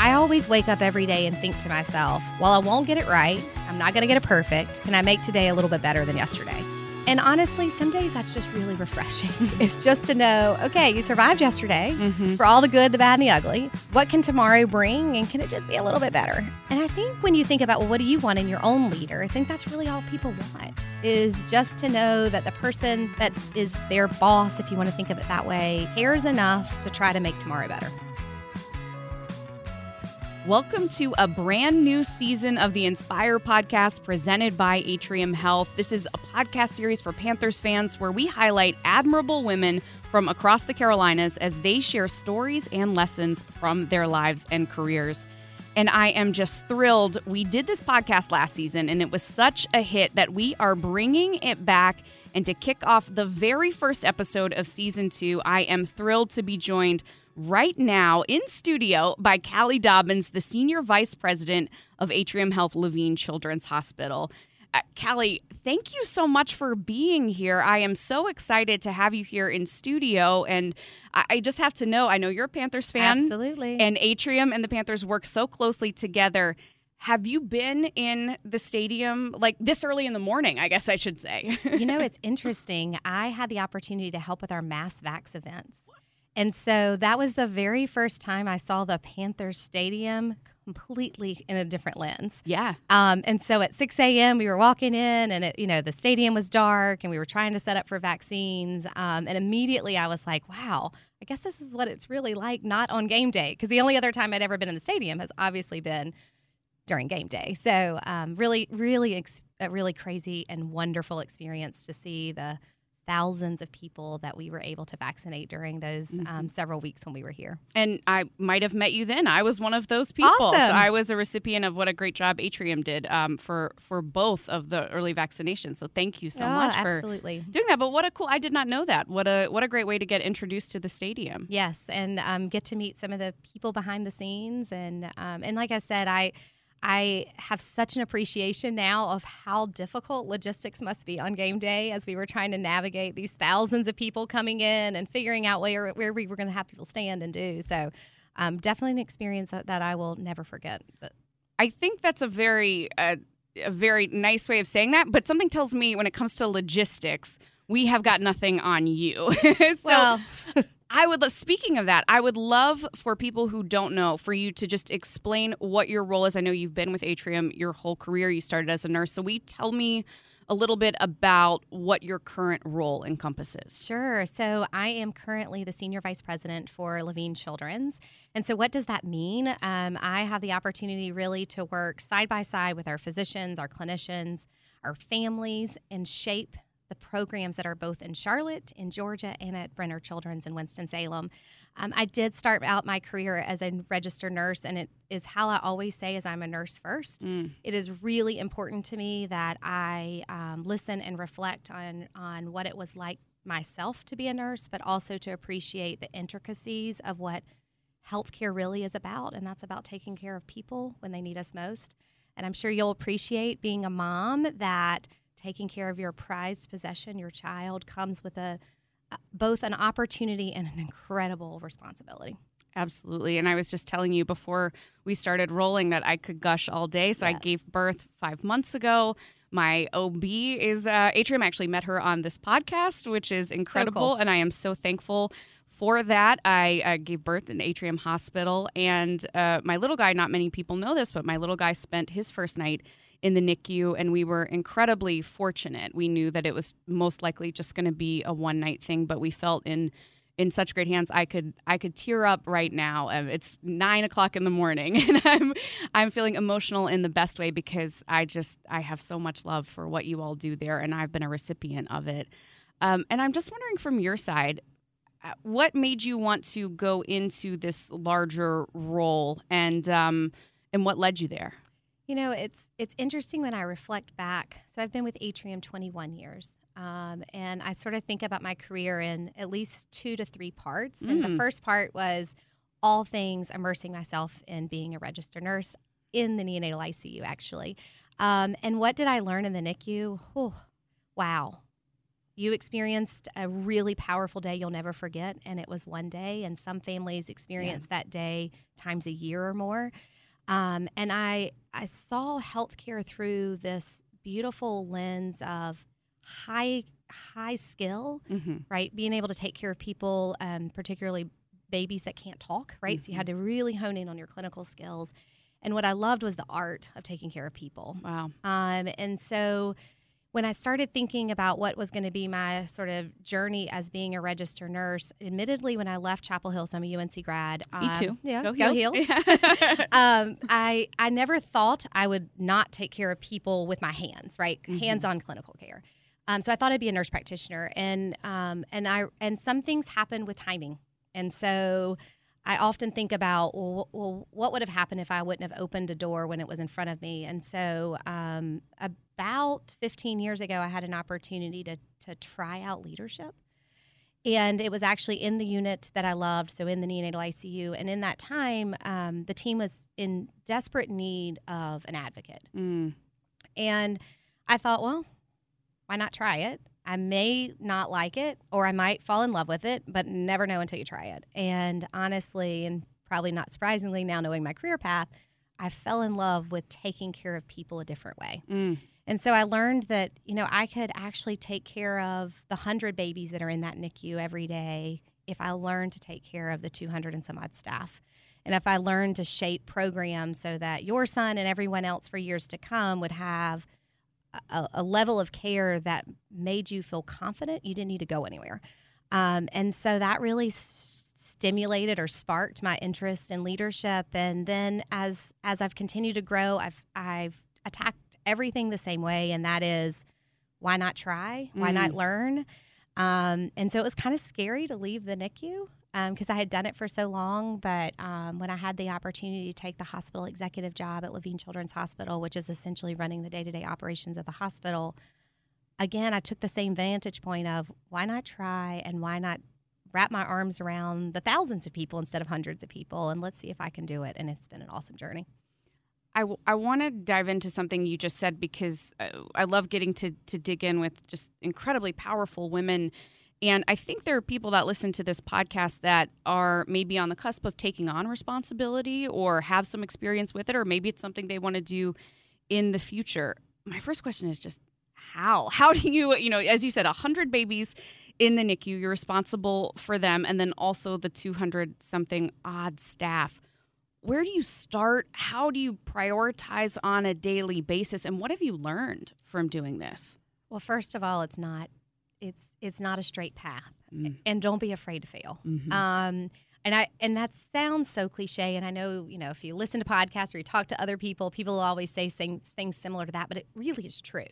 I always wake up every day and think to myself, while I won't get it right, I'm not going to get it perfect. Can I make today a little bit better than yesterday? And honestly, some days that's just really refreshing. it's just to know, okay, you survived yesterday Mm-hmm. for all the good, the bad, and the ugly. What can tomorrow bring? And can it just be a little bit better? And I think when you think about, well, what do you want in your own leader? I think that's really all people want is just to know that the person that is their boss, if you want to think of it that way, cares enough to try to make tomorrow better. Welcome to a brand new season of the Inspire podcast presented by Atrium Health. This is a podcast series for Panthers fans where we highlight admirable women from across the Carolinas as they share stories and lessons from their lives and careers. And I am just thrilled. We did this podcast last season and it was such a hit that we are bringing it back. And to kick off the very first episode of season two, I am thrilled to be joined right now in studio by Callie Dobbins, the Senior Vice President of Atrium Health Levine Children's Hospital. Uh, Callie, thank you so much for being here. I am so excited to have you here in studio. And I, I just have to know I know you're a Panthers fan. Absolutely. And Atrium and the Panthers work so closely together. Have you been in the stadium like this early in the morning? I guess I should say. you know, it's interesting. I had the opportunity to help with our mass vax events. And so that was the very first time I saw the Panthers Stadium completely in a different lens. yeah. Um, and so at 6 a.m. we were walking in, and it, you know the stadium was dark, and we were trying to set up for vaccines. Um, and immediately I was like, "Wow, I guess this is what it's really like not on game day." Because the only other time I'd ever been in the stadium has obviously been during game day. So um, really, really, ex- a really crazy and wonderful experience to see the thousands of people that we were able to vaccinate during those um, several weeks when we were here. and I might have met you then. I was one of those people. So I was a recipient of what a great job Atrium did um, for for both of the early vaccinations. So thank you so Oh, much for absolutely. doing that. But what a cool! I did not know that. What a what a great way to get introduced to the stadium. Yes, and um, get to meet some of the people behind the scenes, and um, and like I said, I I have such an appreciation now of how difficult logistics must be on game day as we were trying to navigate these thousands of people coming in and figuring out where where we were going to have people stand and do. So, um, definitely an experience that, that I will never forget. But I think that's a very uh, a very nice way of saying that. But something tells me when it comes to logistics, we have got nothing on you. so Well- I would love. Speaking of that, I would love for people who don't know for you to just explain what your role is. I know you've been with Atrium your whole career. You started as a nurse, so we tell me a little bit about what your current role encompasses. Sure. So I am currently the senior vice president for Levine Children's. And so, what does that mean? Um, I have the opportunity really to work side by side with our physicians, our clinicians, our families, and shape the programs that are both in Charlotte, in Georgia, and at Brenner Children's in Winston-Salem. Um, I did start out my career as a registered nurse, and it is how I always say is I'm a nurse first. It is really important to me that I um, listen and reflect on on what it was like myself to be a nurse, but also to appreciate the intricacies of what healthcare really is about, and that's about taking care of people when they need us most. And I'm sure you'll appreciate being a mom that taking care of your prized possession, your child, comes with a both an opportunity and an incredible responsibility. Absolutely. And I was just telling you before we started rolling that I could gush all day. So I gave birth five months ago. My OB is uh, Atrium. I actually met her on this podcast, which is incredible. And I am so thankful for that. I uh, gave birth in Atrium Hospital. And uh, my little guy, not many people know this, but my little guy spent his first night in the NICU, and we were incredibly fortunate. We knew that it was most likely just going to be a one night thing, but we felt in in such great hands. I could I could tear up right now. Um, It's nine o'clock in the morning, and I'm I'm feeling emotional in the best way because I just I have so much love for what you all do there, and I've been a recipient of it. Um, and I'm just wondering from your side, uh, what made you want to go into this larger role, and um, and what led you there? You know, it's it's interesting when I reflect back. So I've been with Atrium 21 years, um, and I sort of think about my career in at least two to three parts. And the Mm. first part was all things immersing myself in being a registered nurse in the neonatal ICU, actually. Um, and what did I learn in the NICU? Oh, wow. you experienced a really powerful day you'll never forget, and it was one day. And some families experience yeah. that day times a year or more. Um, and I I saw healthcare through this beautiful lens of high high skill, mm-hmm. right? Being able to take care of people, um, particularly babies that can't talk, right? Mm-hmm. So you had mm-hmm. to really hone in on your clinical skills. And what I loved was the art of taking care of people. Wow. Um, and so when I started thinking about what was going to be my sort of journey as being a registered nurse, admittedly, when I left Chapel Hill, so I'm a UNC grad. Me um, too. Yeah, go, go Heels. um, I I never thought I would not take care of people with my hands, right? Mm-hmm. Hands-on clinical care. Um, so I thought I'd be a nurse practitioner, and um, and I and some things happen with timing, and so I often think about, well, well, what would have happened if I wouldn't have opened a door when it was in front of me? And so, um, about 15 years ago, I had an opportunity to, to try out leadership. And it was actually in the unit that I loved, so in the neonatal ICU. And in that time, um, the team was in desperate need of an advocate. Mm. And I thought, well, why not try it? I may not like it or I might fall in love with it, but never know until you try it. And honestly, and probably not surprisingly, now knowing my career path, I fell in love with taking care of people a different way. Mm. And so I learned that, you know, I could actually take care of the 100 babies that are in that NICU every day if I learned to take care of the 200 and some odd staff. And if I learned to shape programs so that your son and everyone else for years to come would have a, a, level of care that made you feel confident you didn't need to go anywhere. Um, and so that really s- stimulated or sparked my interest in leadership. And then as as I've continued to grow, I've I've attacked everything the same way, and that is why not try? Why mm. not learn? Um, and so it was kind of scary to leave the NICU because um, I had done it for so long. But um, when I had the opportunity to take the hospital executive job at Levine Children's Hospital, which is essentially running the day to day operations of the hospital, again, I took the same vantage point of why not try and why not wrap my arms around the thousands of people instead of hundreds of people and let's see if I can do it. And it's been an awesome journey. I, I want to dive into something you just said because uh, I love getting to, to dig in with just incredibly powerful women and I think there are people that listen to this podcast that are maybe on the cusp of taking on responsibility or have some experience with it, or maybe it's something they want to do in the future. My first question is just how? How do you, you know, as you said, 100 babies in the NICU, you're responsible for them, and then also the 200 something odd staff. Where do you start? How do you prioritize on a daily basis? And what have you learned from doing this? Well, first of all, it's not it's it's not a straight path, mm. and don't be afraid to fail. Mm-hmm. Um, and I and that sounds so cliche. And I know you know if you listen to podcasts or you talk to other people, people will always say things things similar to that, but it really is true.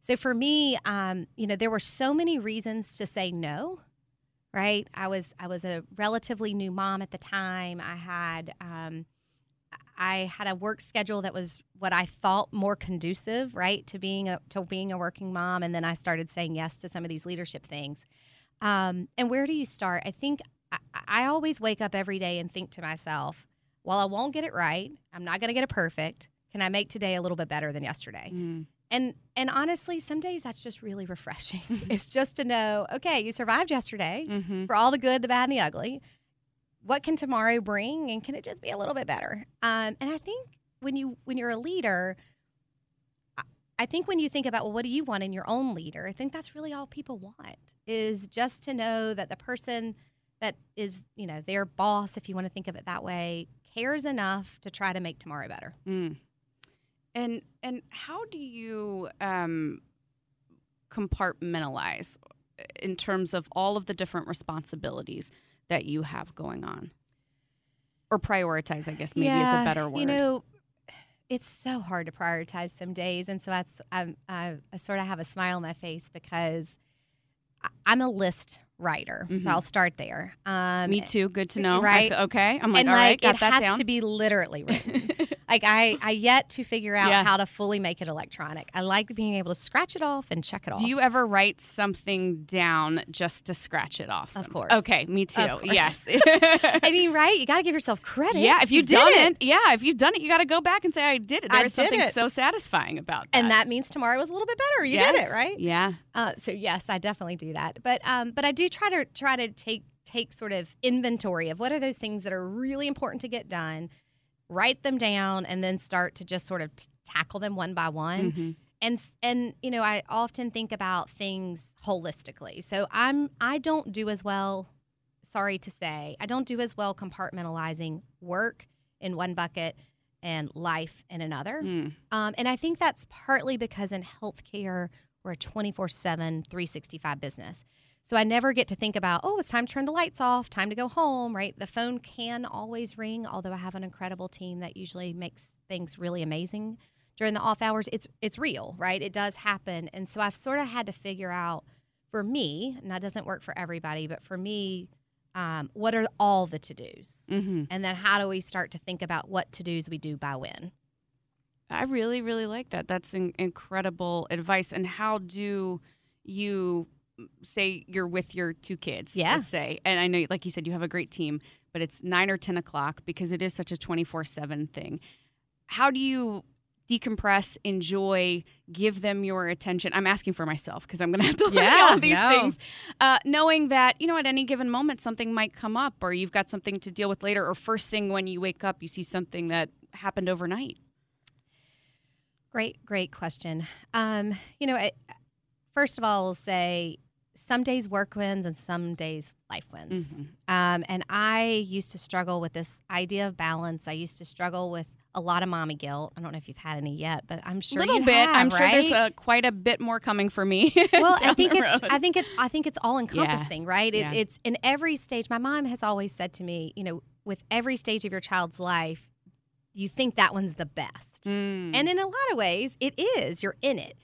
So for me, um, you know, there were so many reasons to say no. Right, I was I was a relatively new mom at the time. I had um, I had a work schedule that was what I thought more conducive, right, to being a to being a working mom, and then I started saying yes to some of these leadership things. Um, and where do you start? I think I, I always wake up every day and think to myself, "While I won't get it right, I'm not going to get it perfect. Can I make today a little bit better than yesterday?" Mm. And and honestly, some days that's just really refreshing. it's just to know, okay, you survived yesterday mm-hmm. for all the good, the bad, and the ugly what can tomorrow bring and can it just be a little bit better um, and i think when you when you're a leader i think when you think about well what do you want in your own leader i think that's really all people want is just to know that the person that is you know their boss if you want to think of it that way cares enough to try to make tomorrow better mm. And and how do you um, compartmentalize in terms of all of the different responsibilities that you have going on? Or prioritize, I guess maybe yeah, is a better word. You know, it's so hard to prioritize some days. And so that's, I, I, I sort of have a smile on my face because I'm a list writer. Mm-hmm. So I'll start there. Um, Me too. Good to know. Right. okay. I'm like, and all like, right, got it that has down. to be literally written. Like I, I yet to figure out Yeah. how to fully make it electronic. I like being able to scratch it off and check it off. Do you ever write something down just to scratch it off? Of course. Okay, me too. Yes. I mean, right? You got to give yourself credit. yeah, if You you've did done it. it. yeah, if you've done it, you got to go back and say I did it. There is something it. so satisfying about that. and that means tomorrow was a little bit better. You did it, right? Yeah. Uh, so yes, I definitely do that. But um, but I do try to try to take take sort of inventory of what are those things that are really important to get done, write them down, and then start to just sort of t- tackle them one by one. Mhm. And and you know, I often think about things holistically. So I'm I don't do as well. Sorry to say, I don't do as well compartmentalizing work in one bucket and life in another. Mm. Um, and I think that's partly because in healthcare, we're a 24 7, 365 business. So I never get to think about, oh, it's time to turn the lights off, time to go home, right? The phone can always ring, although I have an incredible team that usually makes things really amazing during the off hours. It's it's real, right? It does happen. And so I've sort of had to figure out for me, and that doesn't work for everybody, but for me, um, what are all the to dos? hmm And then how do we start to think about what to dos we do by when? I really, really like that. That's in- incredible advice. And how do you say you're with your two kids? Yeah. Let's say, and I know, like you said, you have a great team, but it's nine or ten o'clock because it is such a twenty four seven thing. How do you decompress, enjoy, give them your attention? I'm asking for myself because I'm going to have to look at Yeah, all these no. things, uh, knowing that you know at any given moment something might come up, or you've got something to deal with later, or first thing when you wake up, you see something that happened overnight. Great, great question. Um, you know, I, first of all, I'll say some days work wins and some days life wins. Mhm. Um, and I used to struggle with this idea of balance. I used to struggle with a lot of mommy guilt. I don't know if you've had any yet, but I'm sure a little bit. have, I'm sure there's a, quite a bit more coming for me. well i think it's i think it's i think it's all encompassing right it, Yeah. it's in every stage my mom has always said to me you know with every stage of your child's life you think that one's the best Mm. and in a lot of ways it is you're in it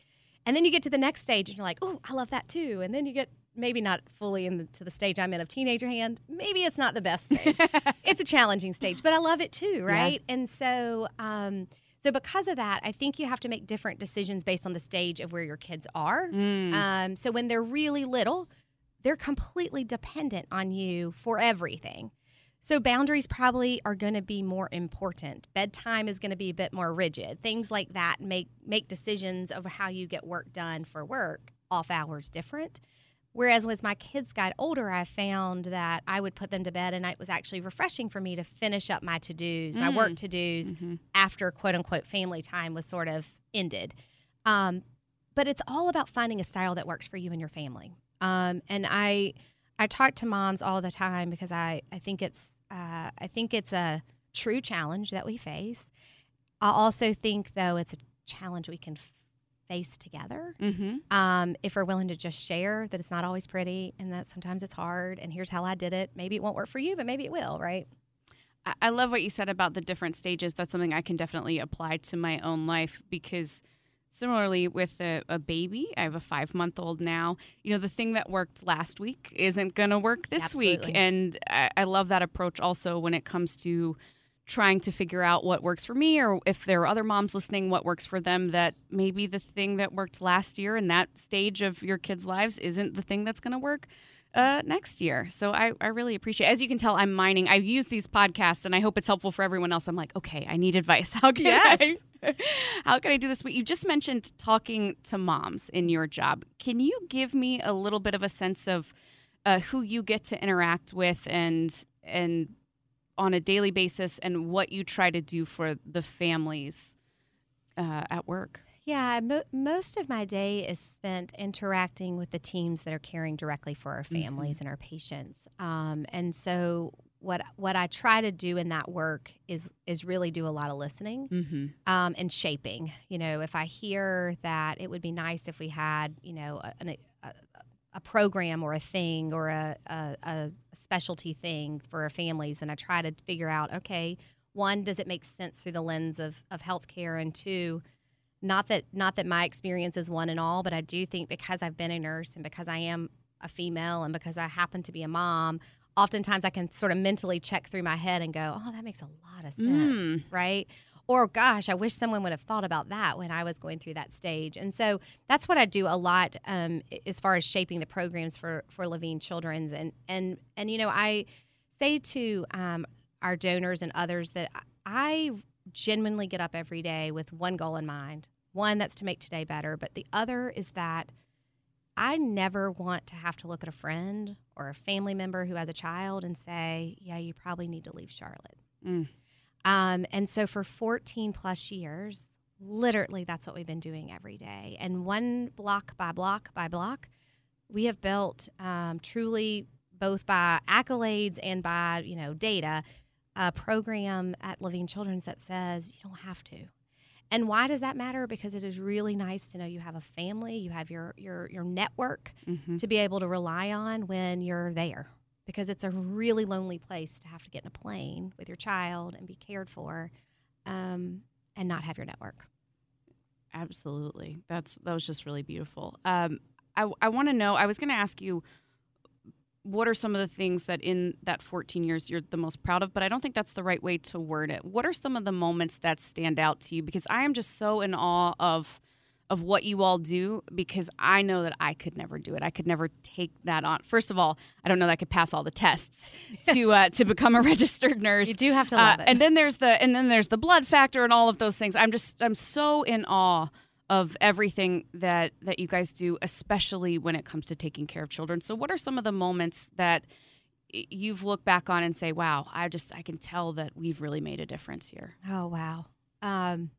and then you get to the next stage and you're like oh i love that too. And then you get maybe not fully into the, the stage i'm in of teenager hand maybe it's not the best stage. It's a challenging stage but i love it too right? And so um so because of that i think you have to make different decisions based on the stage of where your kids are. Mm. um, so when they're really little, they're completely dependent on you for everything. So boundaries probably are going to be more important. Bedtime is going to be a bit more rigid. Things like that make make decisions of how you get work done for work off hours different. Whereas as my kids got older, I found that I would put them to bed, and it was actually refreshing for me to finish up my to dos, my work to dos, Mhm. after quote unquote family time was sort of ended. Um, but it's all about finding a style that works for you and your family. Um, and I, I talk to moms all the time because I, I think it's, uh, I think it's a true challenge that we face. I also think though it's a challenge we can f- face together Mhm. um, if we're willing to just share that it's not always pretty and that sometimes it's hard and here's how I did it. Maybe it won't work for you, but maybe it will, right? I- I love what you said about the different stages. That's something I can definitely apply to my own life because similarly with a, a baby, I have a five month old now. You know, the thing that worked last week isn't going to work this week. And I, I love that approach also when it comes to trying to figure out what works for me or if there are other moms listening, what works for them that maybe the thing that worked last year in that stage of your kids' lives isn't the thing that's going to work uh, next year. So I, I really appreciate As you can tell, I'm mining. I use these podcasts and I hope it's helpful for everyone else. I'm like, okay, I need advice. How can I how can I do this? But you just mentioned talking to moms in your job. Can you give me a little bit of a sense of uh, who you get to interact with and and on a daily basis and what you try to do for the families uh, at work? Yeah, mo- most of my day is spent interacting with the teams that are caring directly for our families and our patients. Um, and so, what what I try to do in that work is is really do a lot of listening Mm-hmm. um, and shaping. You know, if I hear that it would be nice if we had, you know, a, a, a program or a thing or a, a, a specialty thing for our families, then I try to figure out, okay, one, does it make sense through the lens of, of healthcare? And two, not that not that my experience is one and all, but I do think because I've been a nurse and because I am a female and because I happen to be a mom, oftentimes I can sort of mentally check through my head and go, oh, that makes a lot of sense Mm. right? or gosh, I wish someone would have thought about that when I was going through that stage. And so that's what I do a lot um, as far as shaping the programs for for Levine Children's. And and and you know, I say to um, our donors and others that I genuinely get up every day with one goal in mind. One that's to make today better, but the other is that I never want to have to look at a friend or a family member who has a child and say, "Yeah, you probably need to leave Charlotte." Mm. Um, and so for 14 plus years, literally that's what we've been doing every day. And one block by block by block, we have built um, truly both by accolades and by you know data a program at Levine Children's that says you don't have to. And why does that matter? Because it is really nice to know you have a family, you have your your your network mm-hmm. to be able to rely on when you're there. Because it's a really lonely place to have to get in a plane with your child and be cared for, um, and not have your network. Absolutely, that's that was just really beautiful. Um, I I want to know. I was going to ask you what are some of the things that in that 14 years you're the most proud of? But i don't think that's the right way to word it. What are some of the moments that stand out to you? Because i am just so in awe of of what you all do because i know that i could never do it. I could never take that on. First of all i don't know that i could pass all the tests to uh, to become a registered nurse. You do have to love uh, it. and then there's the and then there's the blood factor and all of those things. I'm just i'm so in awe of everything that that you guys do especially when it comes to taking care of children. So what are some of the moments that you've looked back on and say wow i just i can tell that we've really made a difference here oh wow. Um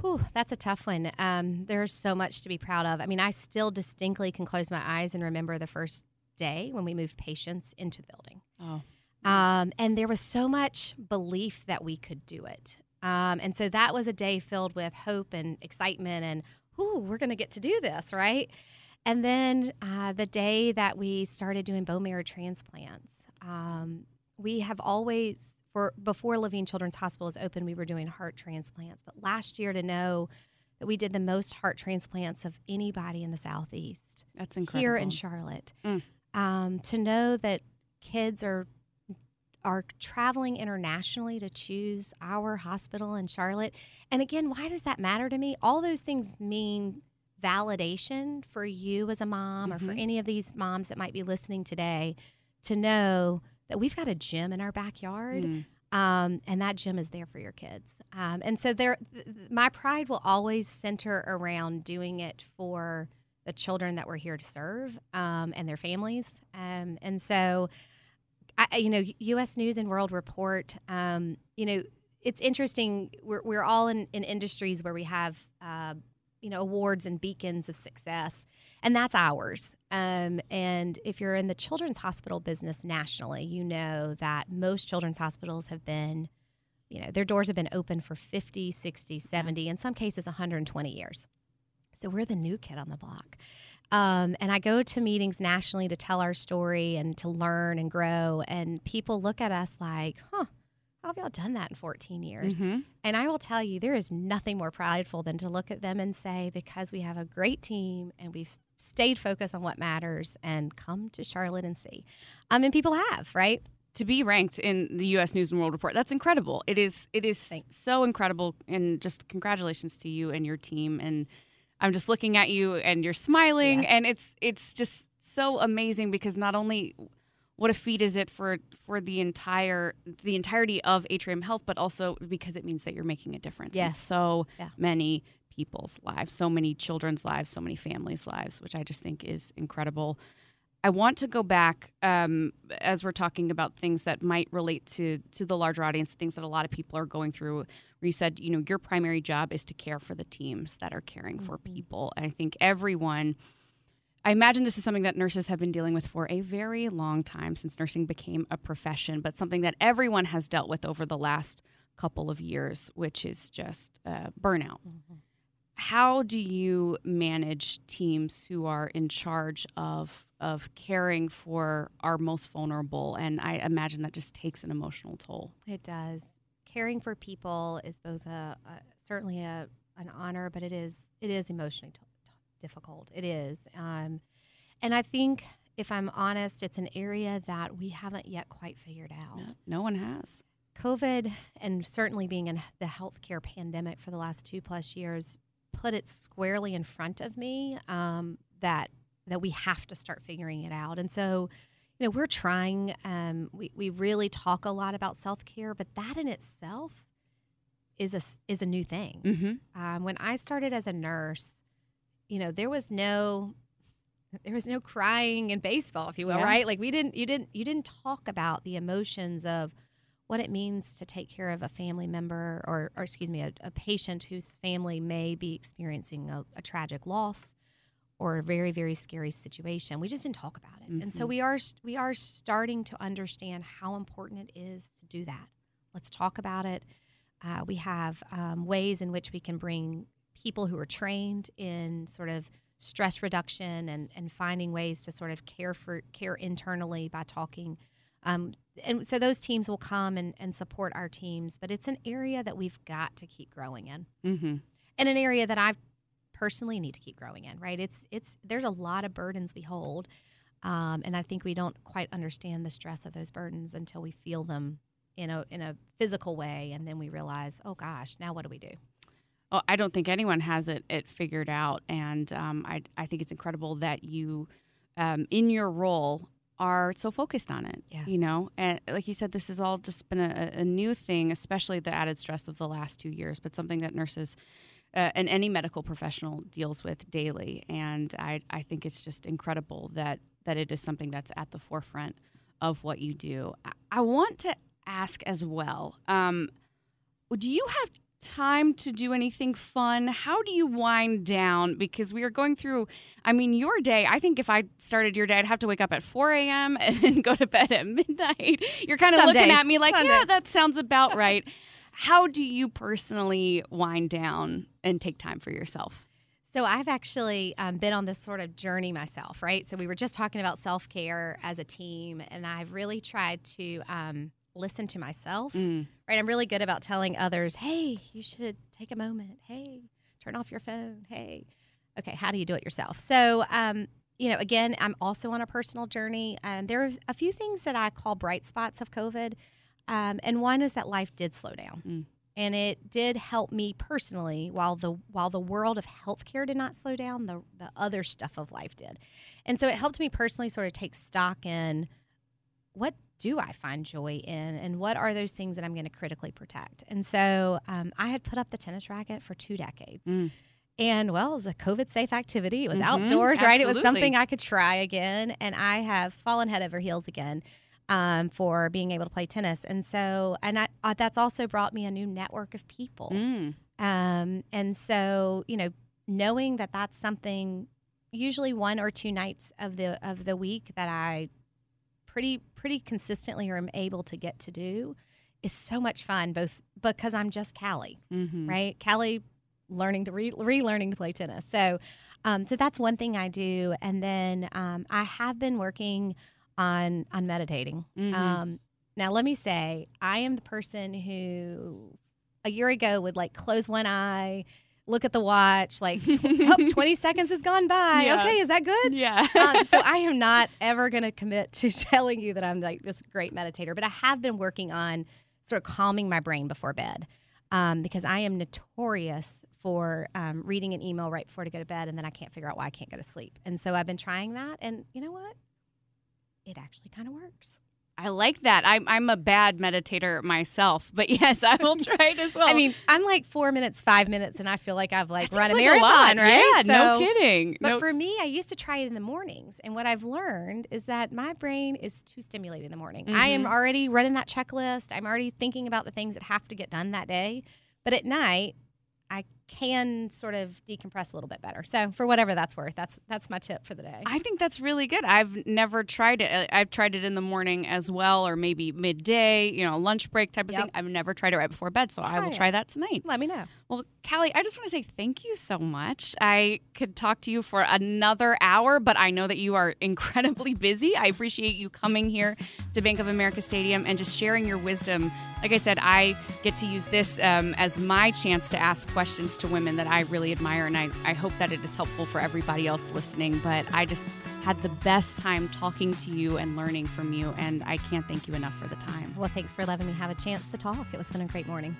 whew, that's a tough one. Um there's so much to be proud of. I mean i still distinctly can close my eyes and remember the first day when we moved patients into the building. Oh. Um, and there was so much belief that we could do it. Um, and so that was a day filled with hope and excitement and, ooh, we're going to get to do this, right? And then uh, the day that we started doing bone marrow transplants, um, we have always, for before Levine Children's Hospital is open, we were doing heart transplants. But last year to know that we did the most heart transplants of anybody in the Southeast. That's incredible. Here in Charlotte. Mm. Um, to know that kids are are traveling internationally to choose our hospital in Charlotte. And again, why does that matter to me? All those things mean validation for you as a mom mm-hmm. or for mm-hmm. any of these moms that might be listening today to know that we've got a gym in our backyard. Mm. Um, and that gym is there for your kids. Um, and so there, th- my pride will always center around doing it for the children that we're here to serve um, and their families. Um, and so I, you know, U.S. News and World Report. Um, you know, it's interesting. We're we're all in, in industries where we have, uh, you know, awards and beacons of success, and that's ours. Um, and if you're in the children's hospital business nationally, you know that most children's hospitals have been, you know, their doors have been open for 50, 60, 70, in some cases 120 years. So we're the new kid on the block. Um, and I go to meetings nationally to tell our story and to learn and grow. And people look at us like, huh, how have y'all done that in 14 years? Mm-hmm. And I will tell you, there is nothing more prideful than to look at them and say, because we have a great team and we've stayed focused on what matters and come to Charlotte and see. Um, and people have, right? to be ranked in the U.S. News and World Report. That's incredible. It is. It is Thanks. so incredible, and just congratulations to you and your team. And I'm just looking at you and you're smiling yes. and it's it's just so amazing because not only what a feat is it for for the entire the entirety of Atrium Health, but also because it means that you're making a difference yes. in so yeah. many people's lives, so many children's lives, so many families' lives, which I just think is incredible. I want to go back um, as we're talking about things that might relate to to the larger audience, things that a lot of people are going through. Where you said, you know, your primary job is to care for the teams that are caring mm-hmm. for people, and I think everyone. I imagine this is something that nurses have been dealing with for a very long time since nursing became a profession, but something that everyone has dealt with over the last couple of years, which is just uh, burnout. Mm-hmm how do you manage teams who are in charge of of caring for our most vulnerable and i imagine that just takes an emotional toll. It does. Caring for people is both a, a certainly a an honor but it is it is emotionally t- t- difficult. It is um, and i think if i'm honest it's an area that we haven't yet quite figured out. no, no one has. COVID and certainly being in the healthcare pandemic for the last two plus years put it squarely in front of me um, that that we have to start figuring it out. And so, you know, we're trying. Um, we we really talk a lot about self care, but that in itself is a is a new thing. Mm-hmm. Um, when I started as a nurse, you know, there was no there was no crying in baseball, if you will, Yeah. right? Like we didn't you didn't you didn't talk about the emotions of what it means to take care of a family member or, or excuse me, a, a patient whose family may be experiencing a, a tragic loss or a very very scary situation. We just didn't talk about it, and so Mhm. we are we are starting to understand how important it is to do that. Let's talk about it. Uh, we have um, ways in which we can bring people who are trained in sort of stress reduction and, and finding ways to sort of care for care internally by talking. Um, and so those teams will come and, and support our teams, but it's an area that we've got to keep growing in, Mm-hmm. and an area that I personally need to keep growing in. Right? It's it's there's a lot of burdens we hold, um, and I think we don't quite understand the stress of those burdens until we feel them in a in a physical way, and then we realize, oh gosh, now what do we do? Well, I don't think anyone has it, it figured out, and um, I I think it's incredible that you, um, in your role, are so focused on it. Yes. You know, and like you said, this has all just been a, a new thing, especially the added stress of the last two years, but something that nurses. Uh, and any medical professional deals with daily, and I, I think it's just incredible that that it is something that's at the forefront of what you do. I, I want to ask as well. Um, do you have time to do anything fun? How do you wind down? Because we are going through, I mean, your day, I think if I started your day, I'd have to wake up at 4 a.m. and then go to bed at midnight. You're kind of Some looking days. at me like, Some yeah, days. that sounds about right. How do you personally wind down and take time for yourself? So I've actually um, been on this sort of journey myself, right? So we were just talking about self care as a team, and I've really tried to um, listen to myself. Mm. Right, I'm really good about telling others, "Hey, you should take a moment. Hey, turn off your phone. Hey, okay, how do you do it yourself?" So, um, you know, again, I'm also on a personal journey. and there are a few things that I call bright spots of COVID, um, and one is that life did slow down Mm. And it did help me personally while the while the world of healthcare did not slow down the the other stuff of life did. And so it helped me personally sort of take stock in what do i find joy in and what are those things that i'm going to critically protect. And so um, i had put up the tennis racket for two decades. Mm. and well it was a covid safe activity. It was Mhm, outdoors right? It was something i could try again. And i have fallen head over heels again um, for being able to play tennis and so and I, uh, that's also brought me a new network of people Mm. um, and so, you know, knowing that that's something usually one or two nights of the of the week that I pretty pretty consistently am able to get to do is so much fun. Both because I'm just Callie, Mhm. right? Callie learning to re- relearning to play tennis. So, um, so that's one thing I do, and then um, I have been working on on meditating. Mhm. Um, now, let me say, I am the person who a year ago would like close one eye, look at the watch, like, tw- oh, 20 seconds has gone by. Yeah. Okay, is that good? Yeah. um, so I am not ever going to commit to telling you that I'm like this great meditator, but I have been working on sort of calming my brain before bed um, because I am notorious for um, reading an email right before to go to bed and then I can't figure out why I can't go to sleep. And so I've been trying that, and you know what? It actually kind of works. I like that. I'm, I'm a bad meditator myself, but yes, I will try it as well. I mean, I'm like four minutes, five minutes, and I feel like I've like That run a seems marathon, lot. right? Yeah, no kidding. But No- for me, I used to try it in the mornings. And what I've learned is that my brain is too stimulated in the morning. I am Mhm. already running that checklist. I'm already thinking about the things that have to get done that day. But at night, can sort of decompress a little bit better. So for whatever that's worth, that's that's my tip for the day. I think that's really good. I've never tried it. I've tried it in the morning as well, or maybe midday, you know, lunch break type of Yep. thing. I've never tried it right before bed, so I will it. try that tonight. Let me know. Well, Callie, I just want to say thank you so much. I could talk to you for another hour, but I know that you are incredibly busy. I appreciate you coming here to Bank of America Stadium and just sharing your wisdom like I said, I get to use this um, as my chance to ask questions to women that I really admire, and I, I hope that it is helpful for everybody else listening. But I just had the best time talking to you and learning from you, and I can't thank you enough for the time. Well, thanks for letting me have a chance to talk. It was been a great morning.